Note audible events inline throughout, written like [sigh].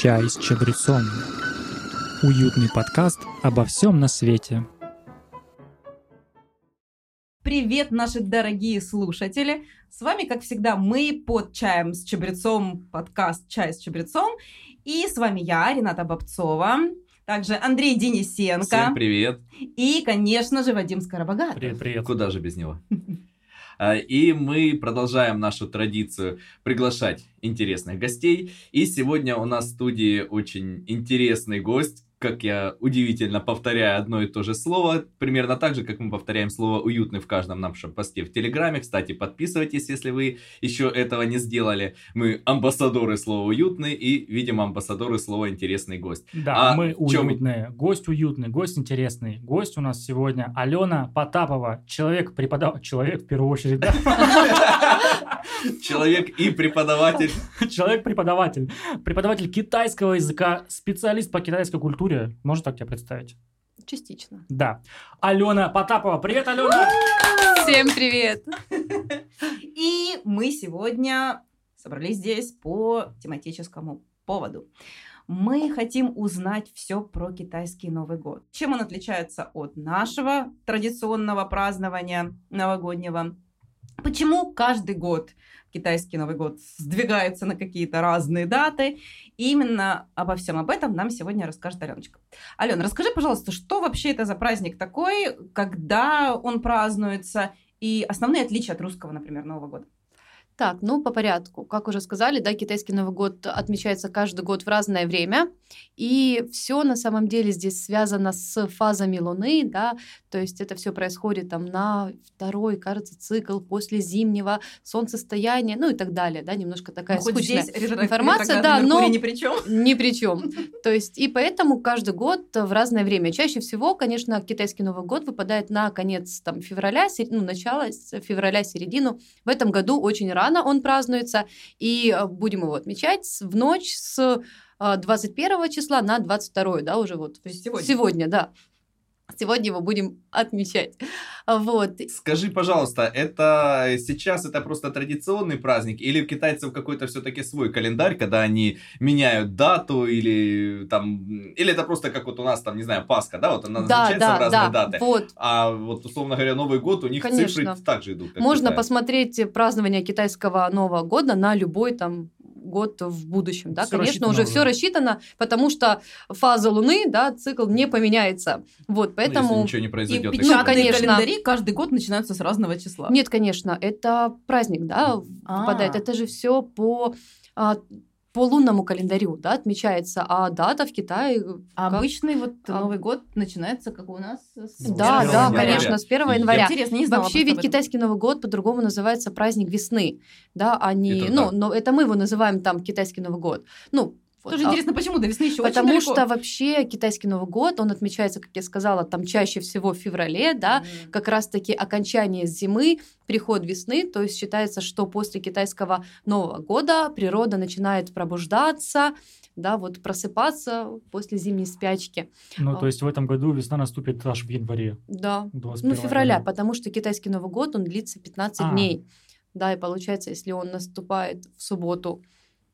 Чай с чабрецом. Уютный подкаст обо всем на свете. Привет, наши дорогие слушатели! С вами, как всегда, мы под чаем с чабрецом, подкаст «Чай с чабрецом». И с вами я, Рената Бобцова, также Андрей Денисенко. Всем привет. И, конечно же, Вадим Скоробогатов. Привет, привет. Куда же без него? [laughs] А, И мы продолжаем нашу традицию приглашать интересных гостей. И сегодня у нас в студии очень интересный гость. Как я удивительно повторяю одно и то же слово, примерно так же, как мы повторяем слово «уютный» в каждом нашем посте в Телеграме. Кстати, подписывайтесь, если вы еще этого не сделали. Мы амбассадоры слова «уютный» и, видимо, амбассадоры слова «интересный гость». Да, А мы уютные. Гость уютный, гость интересный. Гость у нас сегодня Алена Потапова. Человек, преподав... Человек, в первую очередь, да? [laughs] Человек и преподаватель. Человек-преподаватель. Преподаватель китайского языка, специалист по китайской культуре. Можно так тебя представить? Частично. Да. Алена Потапова. Привет, Алена! Всем привет! И мы сегодня собрались здесь по тематическому поводу. Мы хотим узнать все про китайский Новый год. Чем он отличается от нашего традиционного празднования новогоднего? Почему каждый год китайский Новый год сдвигается на какие-то разные даты? И именно обо всем об этом нам сегодня расскажет Аленочка. Алена, расскажи, пожалуйста, что вообще это за праздник такой, когда он празднуется, и основные отличия от русского, например, Нового года? Так, ну по порядку. Как уже сказали, да, китайский Новый год отмечается каждый год в разное время, и все на самом деле здесь связано с фазами Луны, да, то есть это все происходит там на второй, кажется, цикл после зимнего солнцестояния, ну и так далее, да, немножко такая Ну, хоть скучная здесь информация, да, но ни при чем. [laughs] Ни при чем. То есть, и поэтому каждый год в разное время. Чаще всего, конечно, китайский Новый год выпадает на конец там, февраля, ну, начало февраля, середину. В этом году очень рано он празднуется, и э, будем его отмечать в ночь с э, 21 числа на 22, да, уже вот. Сегодня. Сегодня, да. Сегодня его будем отмечать. Вот. Скажи, пожалуйста, это сейчас это просто традиционный праздник или у китайцев какой-то все-таки свой календарь, когда они меняют дату или там или это просто как вот у нас там не знаю Пасха, да, вот она Да, назначается в да, разные да. даты, Вот. а вот условно говоря Новый год у них Конечно. цифры также идут. в Можно посмотреть празднование китайского Нового года на любой там год в будущем, да, конечно, уже уже. все рассчитано, потому что фаза Луны, да, цикл не поменяется, вот, Ну, поэтому если ничего не произойдет. и всё конечно. календари каждый год начинаются с разного числа. нет, конечно, это праздник, да, А. выпадает, это же все по а, по лунному календарю, да, отмечается, а дата в Китае, А как- обычный вот А. Новый год начинается, как у нас, с да, 1 да, января. конечно, с 1 Я- января. Интересно, не знала Вообще ведь китайский Новый год по-другому называется праздник весны, да, а не, Это ну, так. но это мы его называем там китайский Новый год, ну. Вот, Тоже а- интересно, почему до весны еще очень Потому далеко? что вообще китайский Новый год, он отмечается, как я сказала, там чаще всего в феврале, да, М. как раз-таки окончание зимы, приход весны, то есть считается, что после китайского Нового года природа начинает пробуждаться, да, вот просыпаться после зимней спячки, Ну, А. то есть в этом году весна наступит аж в январе. да, 21 ну, февраля, января. потому что китайский Новый год, он длится 15 А. дней, да, и получается, если он наступает в субботу,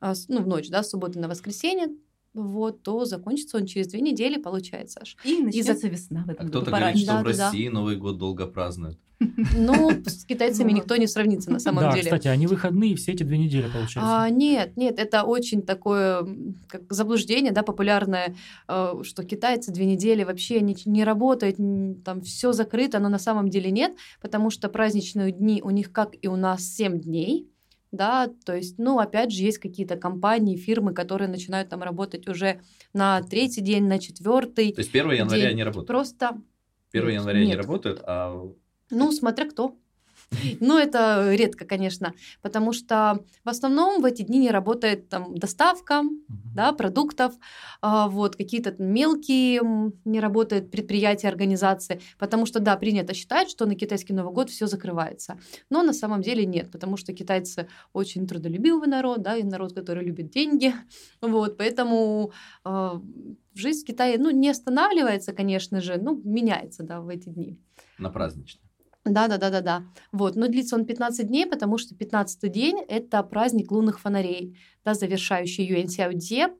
ну, в ночь, да, с субботы на воскресенье, вот, то закончится он через две недели, получается аж. И начнется весна в А этом кто-то году говорит, что Да, в да, да. России Новый год долго празднуют. Ну, с китайцами [laughs] никто не сравнится на самом да, деле. кстати, они выходные все эти две недели, получается. А, нет, нет, это очень такое как заблуждение, да, популярное, э, что китайцы две недели вообще не, не работают, там все закрыто, но на самом деле нет, потому что праздничные дни у них, как и у нас, 7 дней, да, то есть, ну, опять же, есть какие-то компании, фирмы, которые начинают там работать уже на третий день, на четвертый, То есть 1 января День. они работают. просто 1 Нет, января не нет. работают, а Ну, смотря кто. [laughs] Ну, это редко, конечно, потому что в основном в эти дни не работает там доставка, Мгм. да, продуктов, а, вот, какие-то мелкие не работают предприятия, организации, потому что, да, принято считать, что на китайский Новый год все закрывается, но на самом деле нет, потому что китайцы очень трудолюбивый народ, да, и народ, который любит деньги, [laughs] вот, поэтому а, жизнь в Китае, ну, не останавливается, конечно же, ну, меняется, да, в эти дни. на праздничный. Да, да, да, да, да. Вот, но длится он 15 дней, потому что 15 день это праздник лунных фонарей, да, завершающий Юэнсяо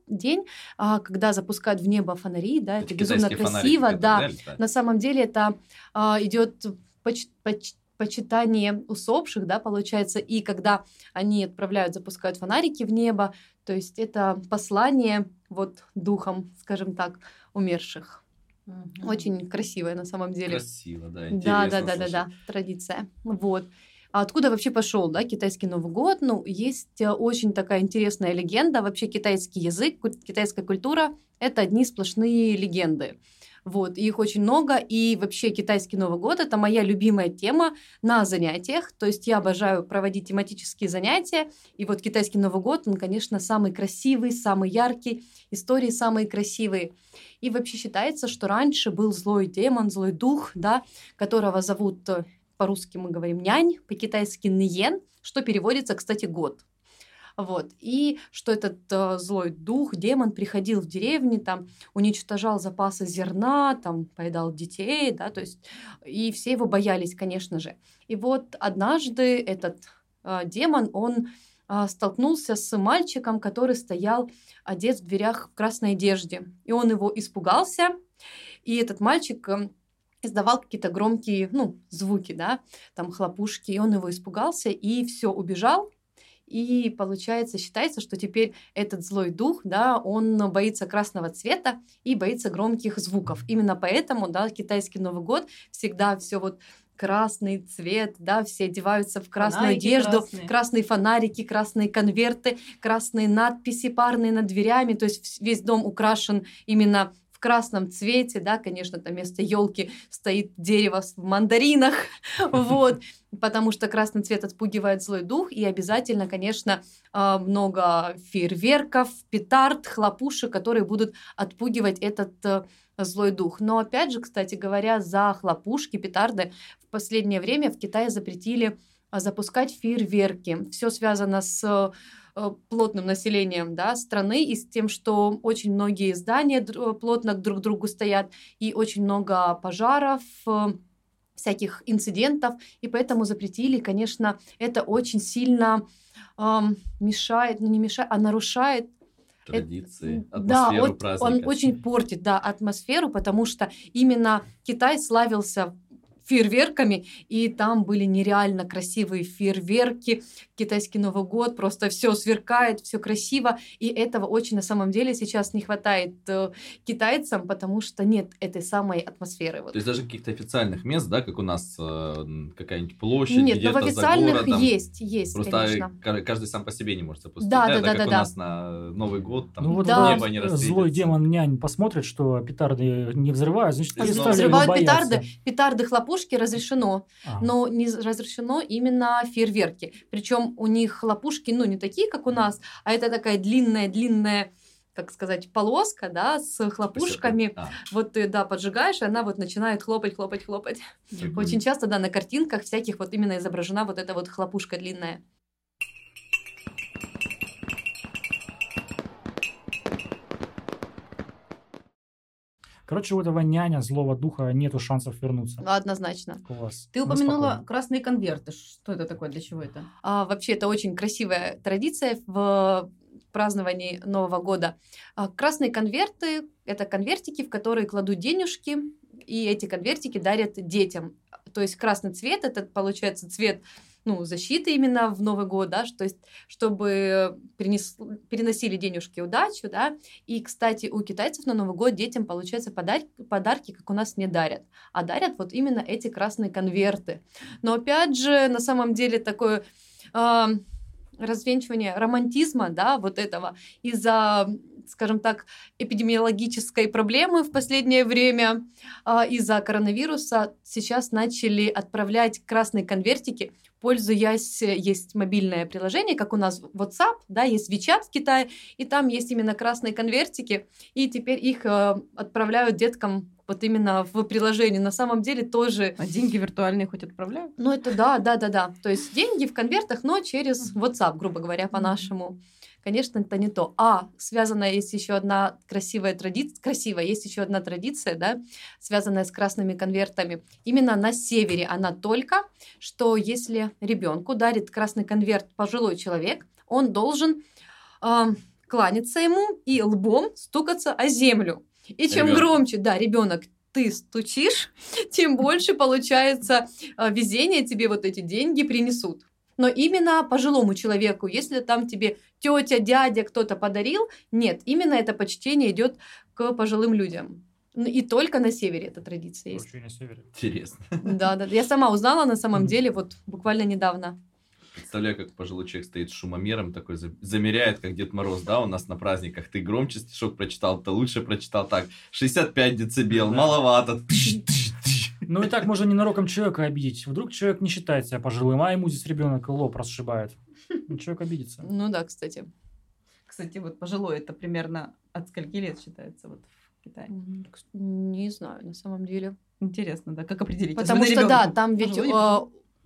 день, а, когда запускают в небо фонари, да, это, это безумно красиво, да. Далее, да. На самом деле это а, идет поч- поч- почитание усопших, да, получается, и когда они отправляют, запускают фонарики в небо, то есть это послание вот духом, скажем так, умерших. Угу. Очень красивая на самом деле. Красиво, да, Да, да, да, да, да, традиция. Вот. А откуда вообще пошел, да, китайский Новый год? Ну, есть э, очень такая интересная легенда. Вообще китайский язык, китайская культура – это одни сплошные легенды. Вот, их очень много, и вообще китайский Новый год – это моя любимая тема на занятиях, то есть я обожаю проводить тематические занятия, и вот китайский Новый год, он, конечно, самый красивый, самый яркий, истории самые красивые. И вообще считается, что раньше был злой демон, злой дух, да, которого зовут, э, по-русски мы говорим нянь, по-китайски ниен, что переводится, кстати, год. Вот. И что этот э, злой дух, демон приходил в деревни, там, уничтожал запасы зерна, там, поедал детей, да, то есть, и все его боялись, конечно же. И вот однажды этот э, демон, он э, столкнулся с мальчиком, который стоял одет в дверях в красной одежде. И он его испугался, и этот мальчик э, издавал какие-то громкие, ну, звуки, да, там хлопушки, и он его испугался, и все, убежал, и получается, считается, что теперь этот злой дух, да, он боится красного цвета и боится громких звуков. Именно поэтому, да, китайский Новый год всегда все вот красный цвет, да, все одеваются в красную фонарики одежду, красные. красные фонарики, красные конверты, красные надписи парные над дверями, то есть весь дом украшен именно красном цвете, да, конечно, там вместо елки стоит дерево в мандаринах, [laughs] вот, потому что красный цвет отпугивает злой дух, и обязательно, конечно, а, много фейерверков, петард, хлопушек, которые будут отпугивать этот э, злой дух. Но опять же, кстати говоря, за хлопушки, петарды в последнее время в Китае запретили а, запускать фейерверки. Все связано с плотным населением да, страны и с тем, что очень многие здания плотно друг к другу стоят и очень много пожаров, э, всяких инцидентов, и поэтому запретили, конечно, это очень сильно э, мешает, ну не мешает, а нарушает традиции, атмосферу да, праздника. он очень портит, да, атмосферу, потому что именно Китай славился фейерверками, и там были нереально красивые фейерверки, китайский Новый год, просто все сверкает, все красиво, и этого очень на самом деле сейчас не хватает э, китайцам, потому что нет этой самой атмосферы. Вот. То есть даже каких-то официальных мест, да, как у нас э, какая-нибудь площадь Нет, но в официальных городом, есть, есть, Просто конечно. каждый сам по себе не может запустить. Да, да, да, как да, у да. нас на Новый год, там ну, вот да. небо не Злой демон нянь посмотрит, что петарды не взрывают, значит, Взрывают петарды, петарды, хлопушки разрешено, а. но не разрешено именно фейерверки. Причем у них хлопушки, ну, не такие, как у нас, а это такая длинная-длинная как сказать, полоска, да, с хлопушками. А. Вот ты, да, поджигаешь, и она вот начинает хлопать, хлопать, хлопать. Прикольно. Очень часто, да, на картинках всяких вот именно изображена вот эта вот хлопушка длинная. Короче, у этого няня, злого духа, нету шансов вернуться. Однозначно. Класс. Ты упомянула красные конверты. Что это такое? Для чего это? А, вообще, это очень красивая традиция в праздновании Нового года. А, красные конверты – это конвертики, в которые кладут денежки, и эти конвертики дарят детям. То есть красный цвет – это, получается, цвет ну, защиты именно в Новый год, да, то есть чтобы перенес, переносили денежки удачу, да, и, кстати, у китайцев на Новый год детям, получается, подарки, подарки, как у нас, не дарят, а дарят вот именно эти красные конверты. Но, опять же, на самом деле такое... Э, развенчивание романтизма, да, вот этого из-за скажем так, эпидемиологической проблемы в последнее время а, из-за коронавируса сейчас начали отправлять красные конвертики пользуясь, есть мобильное приложение, как у нас WhatsApp, да, есть WeChat в Китае, и там есть именно красные конвертики, и теперь их э, отправляют деткам вот именно в приложении, на самом деле тоже... А деньги виртуальные хоть отправляют? Ну, это да, да, да, да. То есть деньги в конвертах, но через WhatsApp, грубо говоря, по-нашему. Конечно, это не то. А, связанная есть еще одна красивая традиция, красивая, есть еще одна традиция, да, связанная с красными конвертами. Именно на севере она только, что если ребенку дарит красный конверт пожилой человек, он должен э, кланяться ему и лбом стукаться о землю. И чем Ребёнок. громче, да, ребенок ты стучишь, [laughs] тем больше получается э, везение тебе вот эти деньги принесут. Но именно пожилому человеку, если там тебе тетя, дядя кто-то подарил, нет, именно это почтение идет к пожилым людям. Ну, И только на севере эта традиция есть. Очень на севере. Интересно. Да, да. Я сама узнала на самом деле вот буквально недавно. Представляю, как пожилой человек стоит с шумомером, такой за- замеряет, как Дед Мороз, да, у нас на праздниках. Ты громче стишок прочитал, ты лучше прочитал. Так, 65 децибел, Да. маловато. Ну и так можно ненароком человека обидеть. Вдруг человек не считает себя пожилым, а ему здесь ребенок лоб расшибает. И Человек обидится. Ну да, кстати. Кстати, вот пожилой это примерно от скольки лет считается вот в Китае? Не знаю, на самом деле. Интересно, да, как определить? Потому Особенно что, да, ребёнку. там ведь э,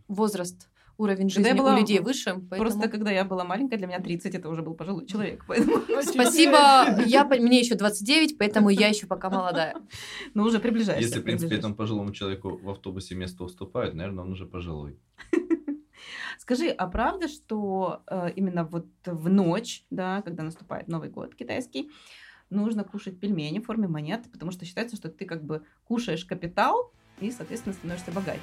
возраст, уровень Когда я жизни была у людей выше. поэтому- Просто когда я была маленькая, для меня 30 это уже был пожилой человек. Поэтому... [laughs] Спасибо, я, мне еще 29, поэтому я еще пока [laughs] молодая. Ну, уже приближаешься. Если, в принципе, этому пожилому человеку в автобусе место уступают, наверное, он уже пожилой. [laughs] Скажи, а правда, что э, именно вот в ночь, да, когда наступает Новый год китайский, нужно кушать пельмени в форме монет, потому что считается, что ты как бы кушаешь капитал и, соответственно, становишься богаче.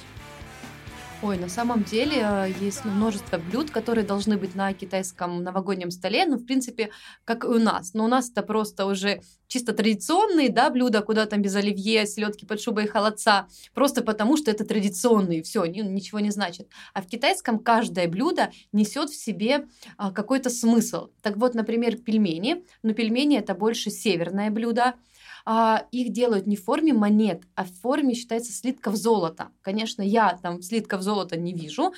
Ой, на самом деле э, есть ну, множество блюд, которые должны быть на китайском новогоднем столе, ну, в принципе, как и у нас. Но у нас это просто уже чисто традиционные, да, блюда, куда там без оливье, селедки под шубой и холодца, просто потому что это традиционные, все, ничего не значит. А в китайском каждое блюдо несет в себе а, какой-то смысл. Так вот, например, пельмени, но пельмени это больше северное блюдо, а, их делают не в форме монет, а в форме, считается, слитков золота. Конечно, я там слитков золота не вижу,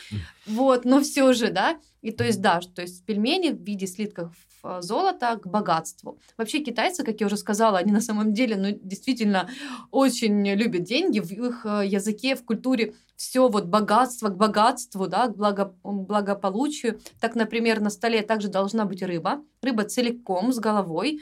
вот, но все же, да. И то есть, да, то есть пельмени в виде слитков а, золота к богатству. Вообще китайцы, как я уже сказала, они на самом деле, ну, действительно очень любят деньги. В их э, языке, в культуре все вот богатство к богатству, да, к благо- благополучию. Так, например, на столе также должна быть рыба. Рыба целиком, с головой.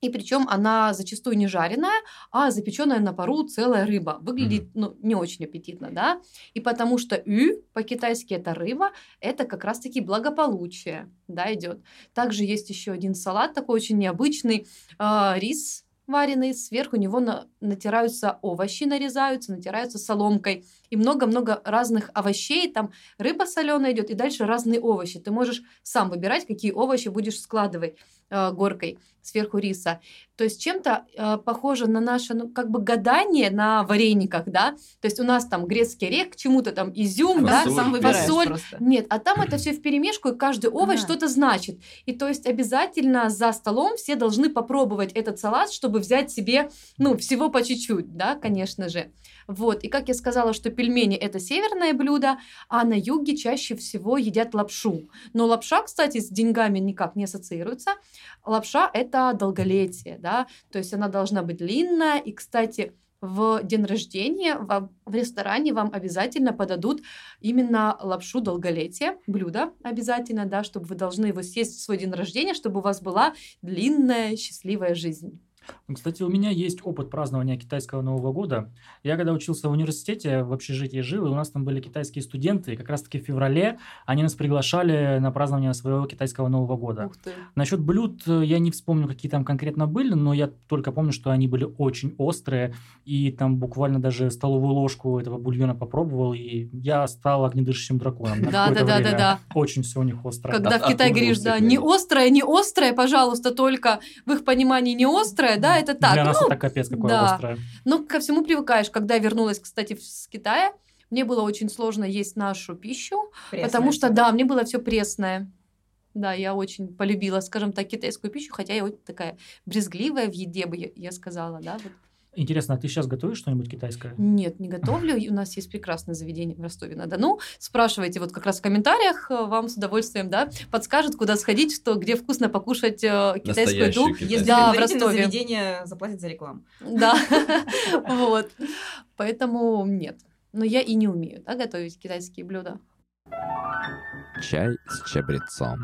И причем она зачастую не жареная, а запеченная на пару целая рыба. Выглядит ну, не очень аппетитно, да? И потому что ю по-китайски это рыба, это как раз-таки благополучие, да, идет. Также есть еще один салат такой очень необычный, а, рис вареный, сверху него на- натираются овощи, нарезаются, натираются соломкой. И много-много разных овощей, там рыба соленая идет, и дальше разные овощи. Ты можешь сам выбирать, какие овощи будешь складывать э, горкой сверху риса. То есть чем-то э, похоже на наше, ну, как бы гадание на варениках, да? То есть у нас там грецкий орех, к чему-то там изюм, да? Фасоль, сам выбираешь фасоль. просто. Нет, а там это все в перемешку, и каждый овощ Ага. что-то значит. И то есть обязательно за столом все должны попробовать этот салат, чтобы взять себе, ну, всего по чуть-чуть, да, конечно же. Вот, и как я сказала, что пельмени это северное блюдо, а на юге чаще всего едят лапшу. Но лапша, кстати, с деньгами никак не ассоциируется. Лапша это долголетие, да, то есть она должна быть длинная. И, кстати, в день рождения вам, в ресторане вам обязательно подадут именно лапшу долголетия, блюдо обязательно, да, чтобы вы должны его съесть в свой день рождения, чтобы у вас была длинная счастливая жизнь. Кстати, у меня есть опыт празднования китайского Нового года. Я когда учился в университете, в общежитии жил, и у нас там были китайские студенты, и как раз-таки в феврале они нас приглашали на празднование своего китайского Нового года. Ух ты. Насчет блюд э, я не вспомню, какие там конкретно были, но я только помню, что они были очень острые, и там буквально даже столовую ложку этого бульона попробовал, и я стал огнедышащим драконом. на Да, да, какое-то да, да, время. да. Очень все у них острое. Когда в Китае говоришь, да, не острое, не острое, пожалуйста, только в их понимании не острое, да, это так. Для нас ну, это капец какое да. острое. Но ко всему привыкаешь. Когда я вернулась, кстати, с Китая, мне было очень сложно есть нашу пищу, потому что, да, мне было все пресное. Да, я очень полюбила, скажем так, китайскую пищу, хотя я вот такая брезгливая в еде бы, я, я сказала, да. Вот. Интересно, а ты сейчас готовишь что-нибудь китайское? Нет, не готовлю. У нас есть прекрасное заведение в Ростове-на-Дону. Спрашивайте вот как раз в комментариях, э, вам с удовольствием, да, подскажут, куда сходить, что где вкусно покушать э, китайскую Настоящую еду. китайскую. Если Да, в Ростове. заведение заплатит за рекламу. Да, [laughs] вот. Поэтому нет. Но я и не умею, да, готовить китайские блюда. Чай с чабрецом.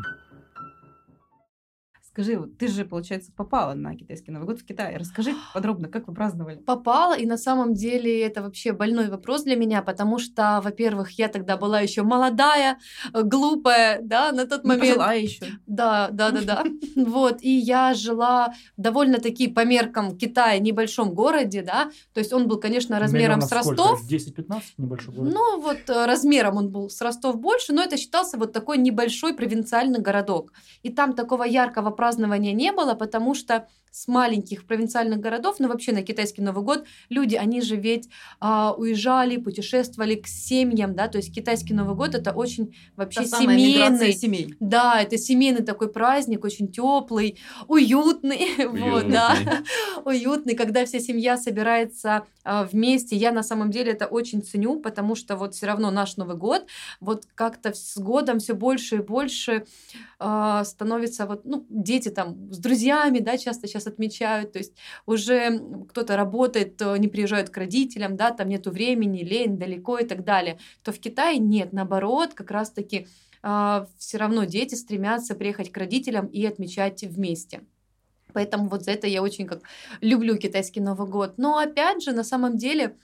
Скажи, ты же, получается, попала на китайский Новый год в Китае. Расскажи [gasps] подробно, как вы праздновали. попала, и на самом деле это вообще больной вопрос для меня, потому что, во-первых, я тогда была еще молодая, э, глупая, да, на тот Ну, момент. пожилая еще. Да, да, да, да. [laughs] [laughs] Вот, и я жила довольно-таки по меркам Китая небольшом городе, да, то есть он был, конечно, размером с? Ростов, 10-15 небольшой город? ну, вот э, размером он был с Ростов больше, но это считался вот такой небольшой провинциальный городок. И там такого яркого празднования не было, потому что с маленьких провинциальных городов, ну вообще на китайский Новый год, люди, они же ведь а, уезжали, путешествовали к семьям, да, то есть китайский Новый год это очень вообще Та семейный, семей. да, это семейный такой праздник, очень теплый, уютный, [laughs] вот, да, [laughs] уютный, когда вся семья собирается а, вместе. Я на самом деле это очень ценю, потому что вот все равно наш Новый год вот как-то с годом все больше и больше а, становится вот, ну, дети там с друзьями, да, часто сейчас отмечают, то есть уже кто-то работает, э, не приезжают к родителям, да, там нету времени, лень, далеко и так далее, то в Китае нет, наоборот, как раз-таки все равно дети стремятся приехать к родителям и отмечать вместе. Поэтому вот за это я очень как люблю китайский Новый год. Но опять же, на самом деле,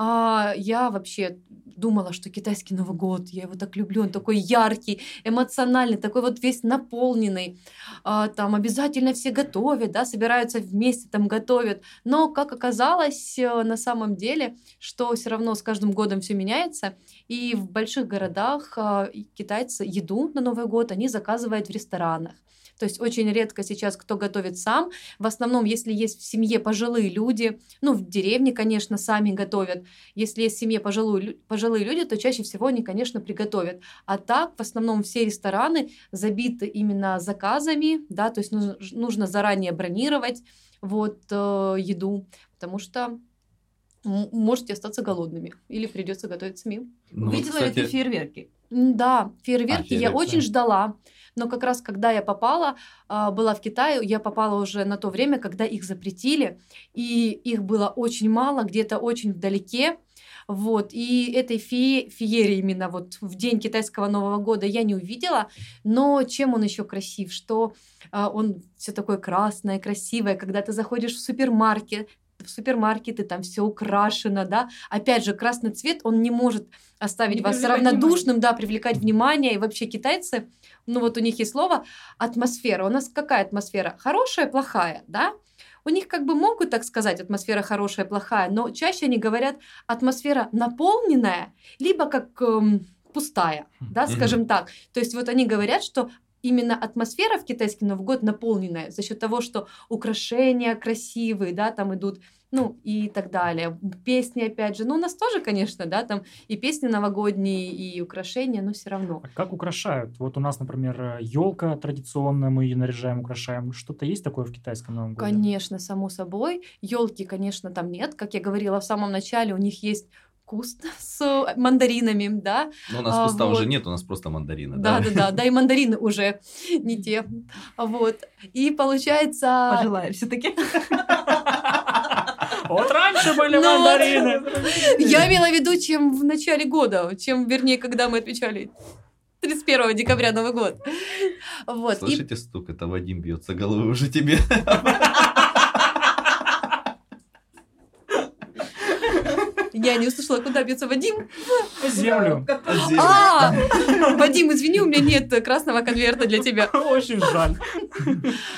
а, я вообще думала, что китайский Новый год, я его так люблю, он такой яркий, эмоциональный, такой вот весь наполненный. А, там обязательно все готовят, да, собираются вместе, там готовят. Но, как оказалось, э, на самом деле, что все равно с каждым годом все меняется, и в больших городах а, китайцы еду на Новый год они заказывают в ресторанах. То есть очень редко сейчас кто готовит сам. В основном, если есть в семье пожилые люди, ну, в деревне, конечно, сами готовят. Если есть в семье пожилую, пожилые люди, то чаще всего они, конечно, приготовят. А так, в основном, все рестораны забиты именно заказами, да, то есть нужно, нужно заранее бронировать вот э, еду, потому что можете остаться голодными или придется готовить самим. Ну, вот, Видела ли ты кстати, фейерверки? Да, фейерверки я фейерверки, очень да. ждала, но как раз когда я попала, а, была в Китае, я попала уже на то время, когда их запретили, и их было очень мало, где-то очень вдалеке. Вот, и этой фе- феерии именно вот в день китайского Нового года я не увидела, но чем он еще красив, что а, он все такое красное, красивое, когда ты заходишь в супермаркет, в супермаркеты, там все украшено, да. Опять же, красный цвет, он не может оставить Не вас равнодушным, да, привлекать внимание. И вообще китайцы, ну вот у них есть слово атмосфера. У нас какая атмосфера? Хорошая, плохая, да? У них как бы могут так сказать, атмосфера хорошая, плохая, но чаще они говорят атмосфера наполненная, либо как эм, пустая, да, скажем так. То есть вот они говорят, что именно атмосфера в китайский Новый год наполненная за счет того, что украшения красивые, да, там идут, ну и так далее. Песни, опять же, ну у нас тоже, конечно, да, там и песни новогодние, и украшения, но все равно. А Как украшают? Вот у нас, например, елка традиционная, мы ее наряжаем, украшаем. Что-то есть такое в китайском Новом годе? Конечно, само собой. Елки, конечно, там нет. Как я говорила в самом начале, у них есть куст [laughs] с мандаринами, да. Ну, у нас А, куста вот. уже нет, у нас просто мандарины. Да, да, да, да, и мандарины [laughs] уже не те. Вот. И получается... Пожилая все-таки. [laughs] Вот раньше были Ну вот. мандарины. Я имела в виду, чем в начале года, чем, вернее, когда мы отмечали 31 декабря Новый год. Вот. И Слышите стук? Это Вадим бьется головой уже тебе. Я не услышала, куда бьется Вадим. По землю. А, Вадим, извини, у меня нет красного конверта для тебя. Очень жаль.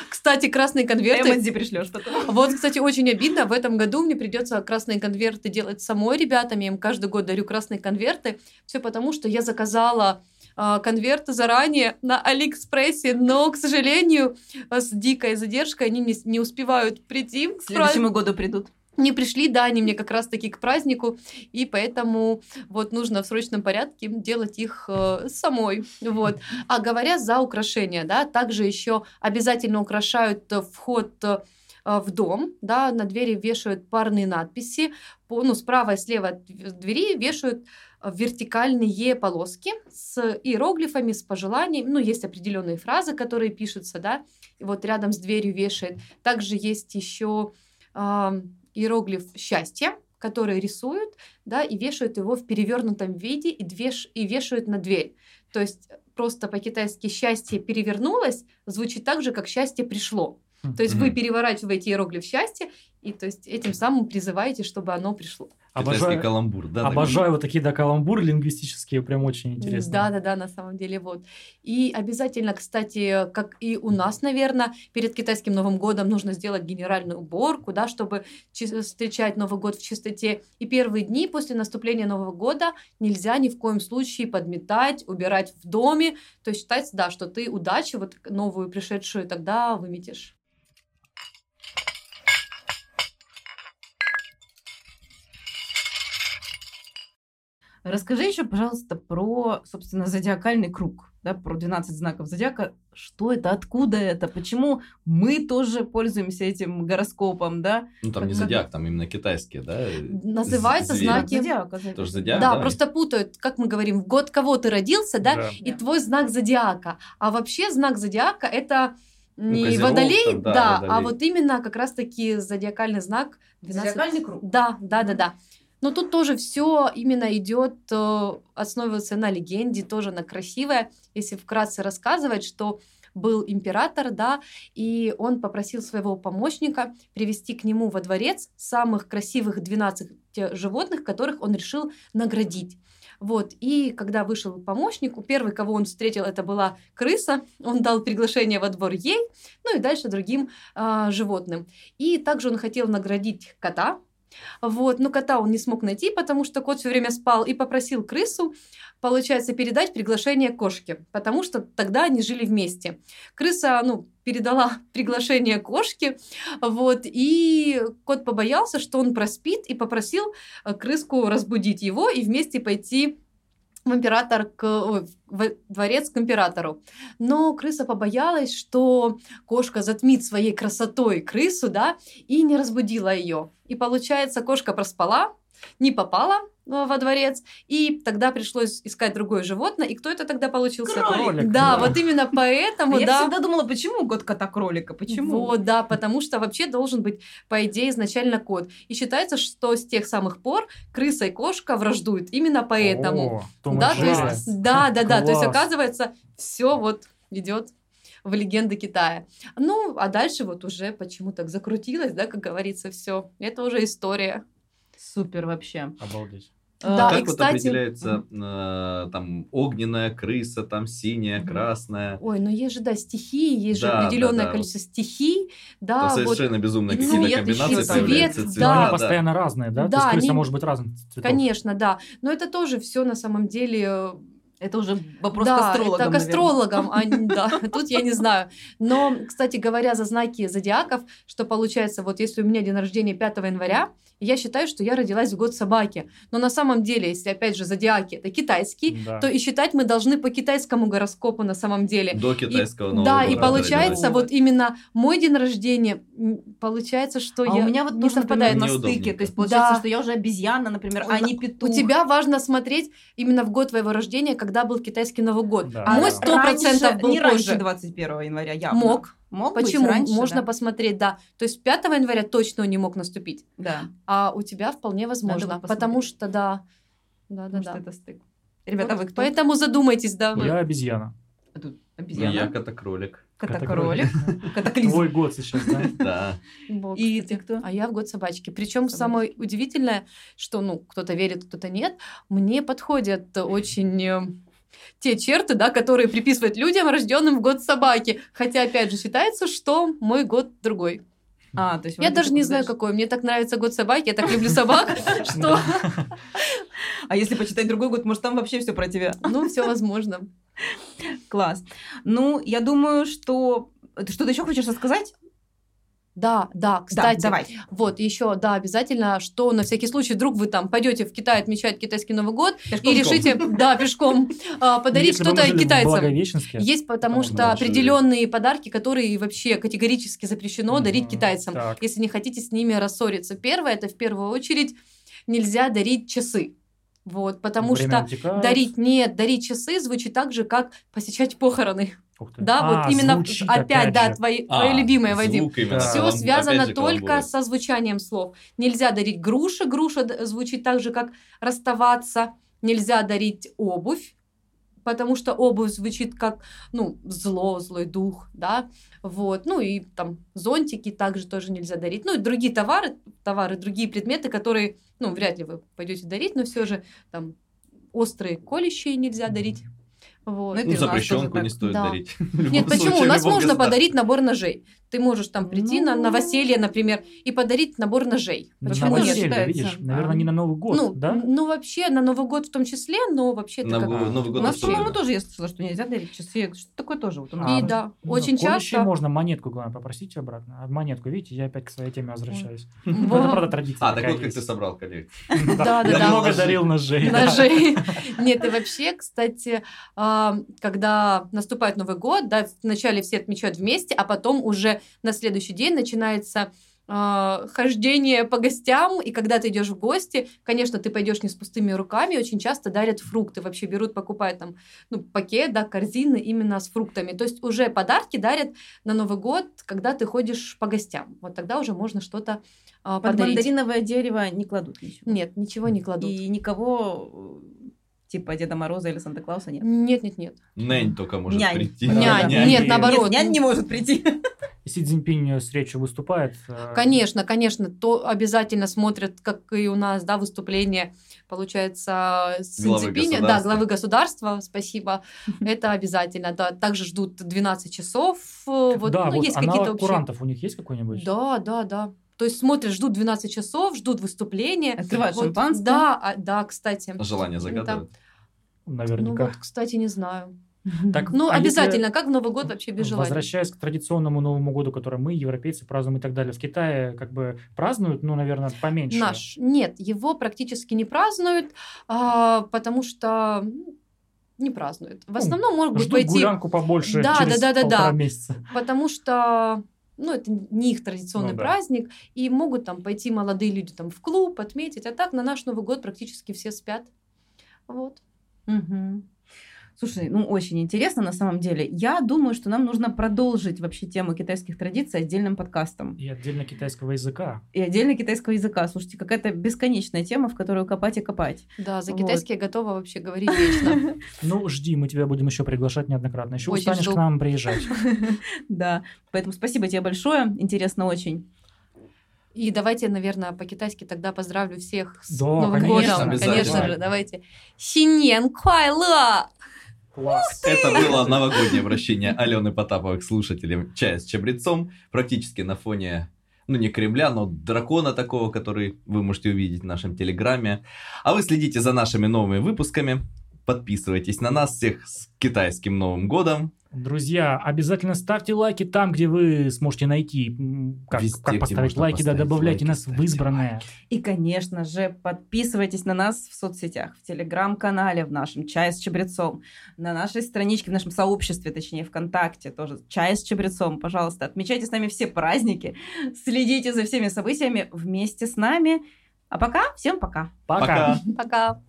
Кстати, красные конверты Эмодзи пришлешь потом. Вот, кстати, очень обидно. В этом году мне придется красные конверты делать самой ребятам. Я им каждый год дарю красные конверты. Все потому, что я заказала а, конверты заранее на Алиэкспрессе, но, к сожалению, с дикой задержкой они не, не успевают прийти. К следующему году придут. Не пришли, да, они мне как раз-таки к празднику, и поэтому вот нужно в срочном порядке делать их э, самой, вот. А говоря за украшения, да, также еще обязательно украшают э, вход э, в дом, да, на двери вешают парные надписи, по, ну, справа и слева от двери вешают а, вертикальные полоски с иероглифами, с пожеланиями. Ну, есть определенные фразы, которые пишутся, да, и вот рядом с дверью вешает. Также есть еще э, иероглиф счастья, который рисуют, да, и вешают его в перевернутом виде и, двеш, и вешают на дверь. То есть просто по-китайски счастье перевернулось, звучит так же, как счастье пришло. То есть вы переворачиваете иероглиф счастья, и то есть этим самым призываете, чтобы оно пришло. Китайский Обожаю, каламбур, да? обожаю вот такие да, каламбуры лингвистические, прям очень интересно. Да, да, да, на самом деле вот. И обязательно, кстати, как и у нас, наверное, перед китайским Новым годом нужно сделать генеральную уборку, да, чтобы встречать Новый год в чистоте. И первые дни после наступления Нового года нельзя ни в коем случае подметать, убирать в доме. То есть считается, да, что ты удачу вот новую пришедшую тогда выметишь. Расскажи еще, пожалуйста, про, собственно, зодиакальный круг, да, про 12 знаков зодиака. Что это, откуда это, почему мы тоже пользуемся этим гороскопом, да? Ну, там не Как- зодиак, там именно китайские, да? Называется звери. знаки. Зодиака. зодиака. Тоже зодиак, да, да? просто путают, как мы говорим, в год кого ты родился, да, и Да. твой знак зодиака. А вообще знак зодиака это не Козерог водолей, там, да, да, а водолей. вот именно как раз-таки зодиакальный знак 12. Зодиакальный круг. Да, да, да, да. Но тут тоже все именно идет, э, основывается на легенде, тоже на красивое. Если вкратце рассказывать, что был император, да, и он попросил своего помощника привести к нему во дворец самых красивых 12 животных, которых он решил наградить. Вот, и когда вышел помощник, у первый, кого он встретил, это была крыса, он дал приглашение во двор ей, ну и дальше другим а, животным. И также он хотел наградить кота, вот, но кота он не смог найти, потому что кот все время спал и попросил крысу, получается, передать приглашение кошке, потому что тогда они жили вместе. Крыса, ну, передала [laughs] приглашение кошке, вот, и кот побоялся, что он проспит, и попросил э, крыску разбудить его и вместе пойти император к в дворец к императору. Но крыса побоялась, что кошка затмит своей красотой крысу, да, и не разбудила ее. И получается, кошка проспала, не попала э, во дворец, и тогда пришлось искать другое животное. И кто это тогда получился? Кролик. Да, Да. вот именно поэтому, Я да. всегда думала, почему год кота-кролика? Почему? Вот, да, потому что вообще должен быть, по идее, изначально кот. И считается, что с тех самых пор крыса и кошка враждуют именно поэтому. О, да, то есть, да, да, да, то есть оказывается, все вот идет в легенды Китая. Ну, а дальше вот уже почему так закрутилось, да, как говорится, все. Это уже история. Супер вообще. Обалдеть. Да, как и, вот кстати- определяется э, там огненная крыса, там синяя, красная? Ой, ну есть же, да, стихии, есть же Да, да, определенное да. количество стихий, да, Там вот совершенно безумные ну, какие-то цвет комбинации еще, появляются. цвет, цвета, Но да. они постоянно разные, да? То Да, есть крыса они- может быть разных цветов. Конечно, да. Но это тоже все на самом деле э, Это уже вопрос да, к астрологам, это к астрологам, а не- да, [laughs] тут я не знаю. Но, кстати говоря, за знаки зодиаков, что получается, вот если у меня день рождения 5 января, я считаю, что я родилась в год собаки. Но на самом деле, если опять же зодиаки это китайский, Да. то и считать мы должны по китайскому гороскопу на самом деле. До китайского Нового да, года и получается, родилась. вот именно мой день рождения, получается, что А я у меня вот не тоже, например, совпадает. на Неудобненько. стыке. То есть получается, Да. что я уже обезьяна, например, а не петух. У тебя важно смотреть именно в год твоего рождения, когда был китайский Новый год. Да. А Мой да. сто процентов раньше- был Не раньше позже. 21 января, явно. Мог. Мог быть Почему? раньше, Можно да? посмотреть, да. То есть 5 января точно он не мог наступить, Да. а у тебя вполне возможно, потому что да, да, да, да. это стык. Ребята, Вот вы кто? Поэтому задумайтесь, да. Я обезьяна. Тут Ну, обезьяна. я кота-кролик. Кота-кролик. Катаклизм. Твой год сейчас, да? [laughs] Да. Вот, И ты кто? А я в год собачки. Причем Собачки. самое удивительное, что ну кто-то верит, кто-то нет, мне подходят очень э, те черты, да, которые приписывают людям, рожденным в год собаки. Хотя, опять же, считается, что мой год другой. А, то есть Я даже не знаю, какой. Мне так нравится год собаки, я так люблю [laughs] собак, что, А если почитать другой год, может, там вообще все про тебя. ну, все возможно. Класс. Ну, я думаю, что... Ты что-то еще хочешь рассказать? Да, да, Да, кстати, давай. вот еще, да, обязательно, что на всякий случай, вдруг вы там пойдете в Китай отмечать китайский Новый год и решите, да, пешком а, подарить что-то китайцам. Есть потому что определенные подарки, которые вообще категорически запрещено дарить китайцам, если не хотите с ними рассориться. Первое, это в первую очередь нельзя дарить часы. Вот, потому время что утекает. дарить нет, дарить часы звучит так же, как посещать похороны. Да, А, вот именно звучит опять, да, же. твои, А, твое любимое, Вадим. именно, Да. Все калам- связано опять же только со звучанием слов. Нельзя дарить груши, груша звучит так же, как расставаться. Нельзя дарить обувь, потому что обувь звучит как, ну, зло, злой дух, да, вот, ну и там зонтики также тоже нельзя дарить, ну и другие товары, товары, другие предметы, которые, ну, вряд ли вы пойдете дарить, но все же там острые колющие нельзя дарить, вот. Ну, Ну, запрещенку не стоит Да. дарить. [laughs] Нет, почему? случае, У нас можно государстве. подарить набор ножей. Ты можешь там прийти на Ну. новоселье, например, и подарить набор ножей. Да, Почему на нет? новоселье, Считается. видишь, наверное, не на Новый год, ну, да? ну, вообще, на Новый год в том числе, но вообще это На как... Новый Новый У год нас, по-моему, тоже я слышала, что нельзя дарить часы. Что такое тоже? Вот у нас И А, да, Ну, очень часто... можно монетку, главное, попросите обратно. А монетку, видите, я опять к своей теме возвращаюсь. Во. [laughs] Это правда традиция. А, так вот как ты собрал коллекцию. [laughs] Да, да, Я да. много Ножи. дарил ножей. ножей. Нет, и вообще, кстати, а, когда наступает Новый год, да, вначале все отмечают вместе, а потом уже на следующий день начинается а, хождение по гостям, и когда ты идешь в гости, конечно, ты пойдешь не с пустыми руками, очень часто дарят фрукты, вообще берут, покупают там, ну, пакет, да, корзины именно с фруктами, то есть уже подарки дарят на Новый год, когда ты ходишь по гостям, вот тогда уже можно что-то а, Под подарить. мандариновое дерево не кладут ничего. Нет, ничего не кладут. И никого типа Деда Мороза или Санта-Клауса нет. Нет, нет, нет. Нянь только может Нянь. прийти. Нянь. Нянь. Нет, наоборот. Нет, нянь не может прийти. [laughs] Си Цзиньпинь с речью выступает. э, Конечно, конечно, то обязательно смотрят, как и у нас, да, выступление, получается, с Главы Цзиньпиня. Да, государства. главы государства, спасибо. [laughs] Это обязательно, да. Также ждут 12 часов. э, Вот, да, ну, вот есть какие-то курантов у них есть какой-нибудь? Да, да, да. То есть смотрят, ждут 12 часов, ждут выступления. Открывают Вот, шампанское. Да, а, да, кстати. Желание загадывать. Ну Наверняка. вот, кстати, не знаю. Так, Ну, а если обязательно, как в Новый год вообще без желания? Возвращаясь к традиционному Новому году, который мы, европейцы, празднуем и так далее, в Китае как бы празднуют, ну, наверное, поменьше. Наш. Нет, его практически не празднуют, а, потому что ну, не празднуют. В Ну, основном могут Ждут пойти, гулянку побольше Да, через да, да, да, полтора да. месяца. потому что ну, это не их традиционный Ну да. праздник, и могут там пойти молодые люди там в клуб, отметить, а так на наш Новый год практически все спят. Вот. Мгм. Слушай, ну очень интересно на самом деле. Я думаю, что нам нужно продолжить вообще тему китайских традиций отдельным подкастом. И отдельно китайского языка. И отдельно китайского языка. Слушайте, какая-то бесконечная тема, в которую копать и копать. Да, за Вот. китайский я готова вообще говорить вечно. [laughs] Ну, жди, мы тебя будем еще приглашать неоднократно. Еще Очень устанешь жду. к нам приезжать. [laughs] Да, поэтому спасибо тебе большое. Интересно очень. И давайте, наверное, по-китайски тогда поздравлю всех с Да, Новым конечно, годом. Конечно же, давайте. Синьен Куайло! Класс. Это было новогоднее обращение Алены Потаповой к слушателям «Чая с чабрецом». Практически на фоне, ну не Кремля, но дракона такого, который вы можете увидеть в нашем Телеграме. А вы следите за нашими новыми выпусками. Подписывайтесь на нас всех с китайским Новым Годом. Друзья, обязательно ставьте лайки там, где вы сможете найти. Как, Везде, как поставить лайки, да, поставить добавляйте лайки, нас в избранное. И, конечно же, подписывайтесь на нас в соцсетях, в телеграм-канале, в нашем «Чай с чабрецом», на нашей страничке, в нашем сообществе, точнее, ВКонтакте тоже «Чай с чабрецом». Пожалуйста, отмечайте с нами все праздники, следите за всеми событиями вместе с нами. А пока, всем пока! Пока. Пока!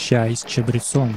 Чай с чабрецом.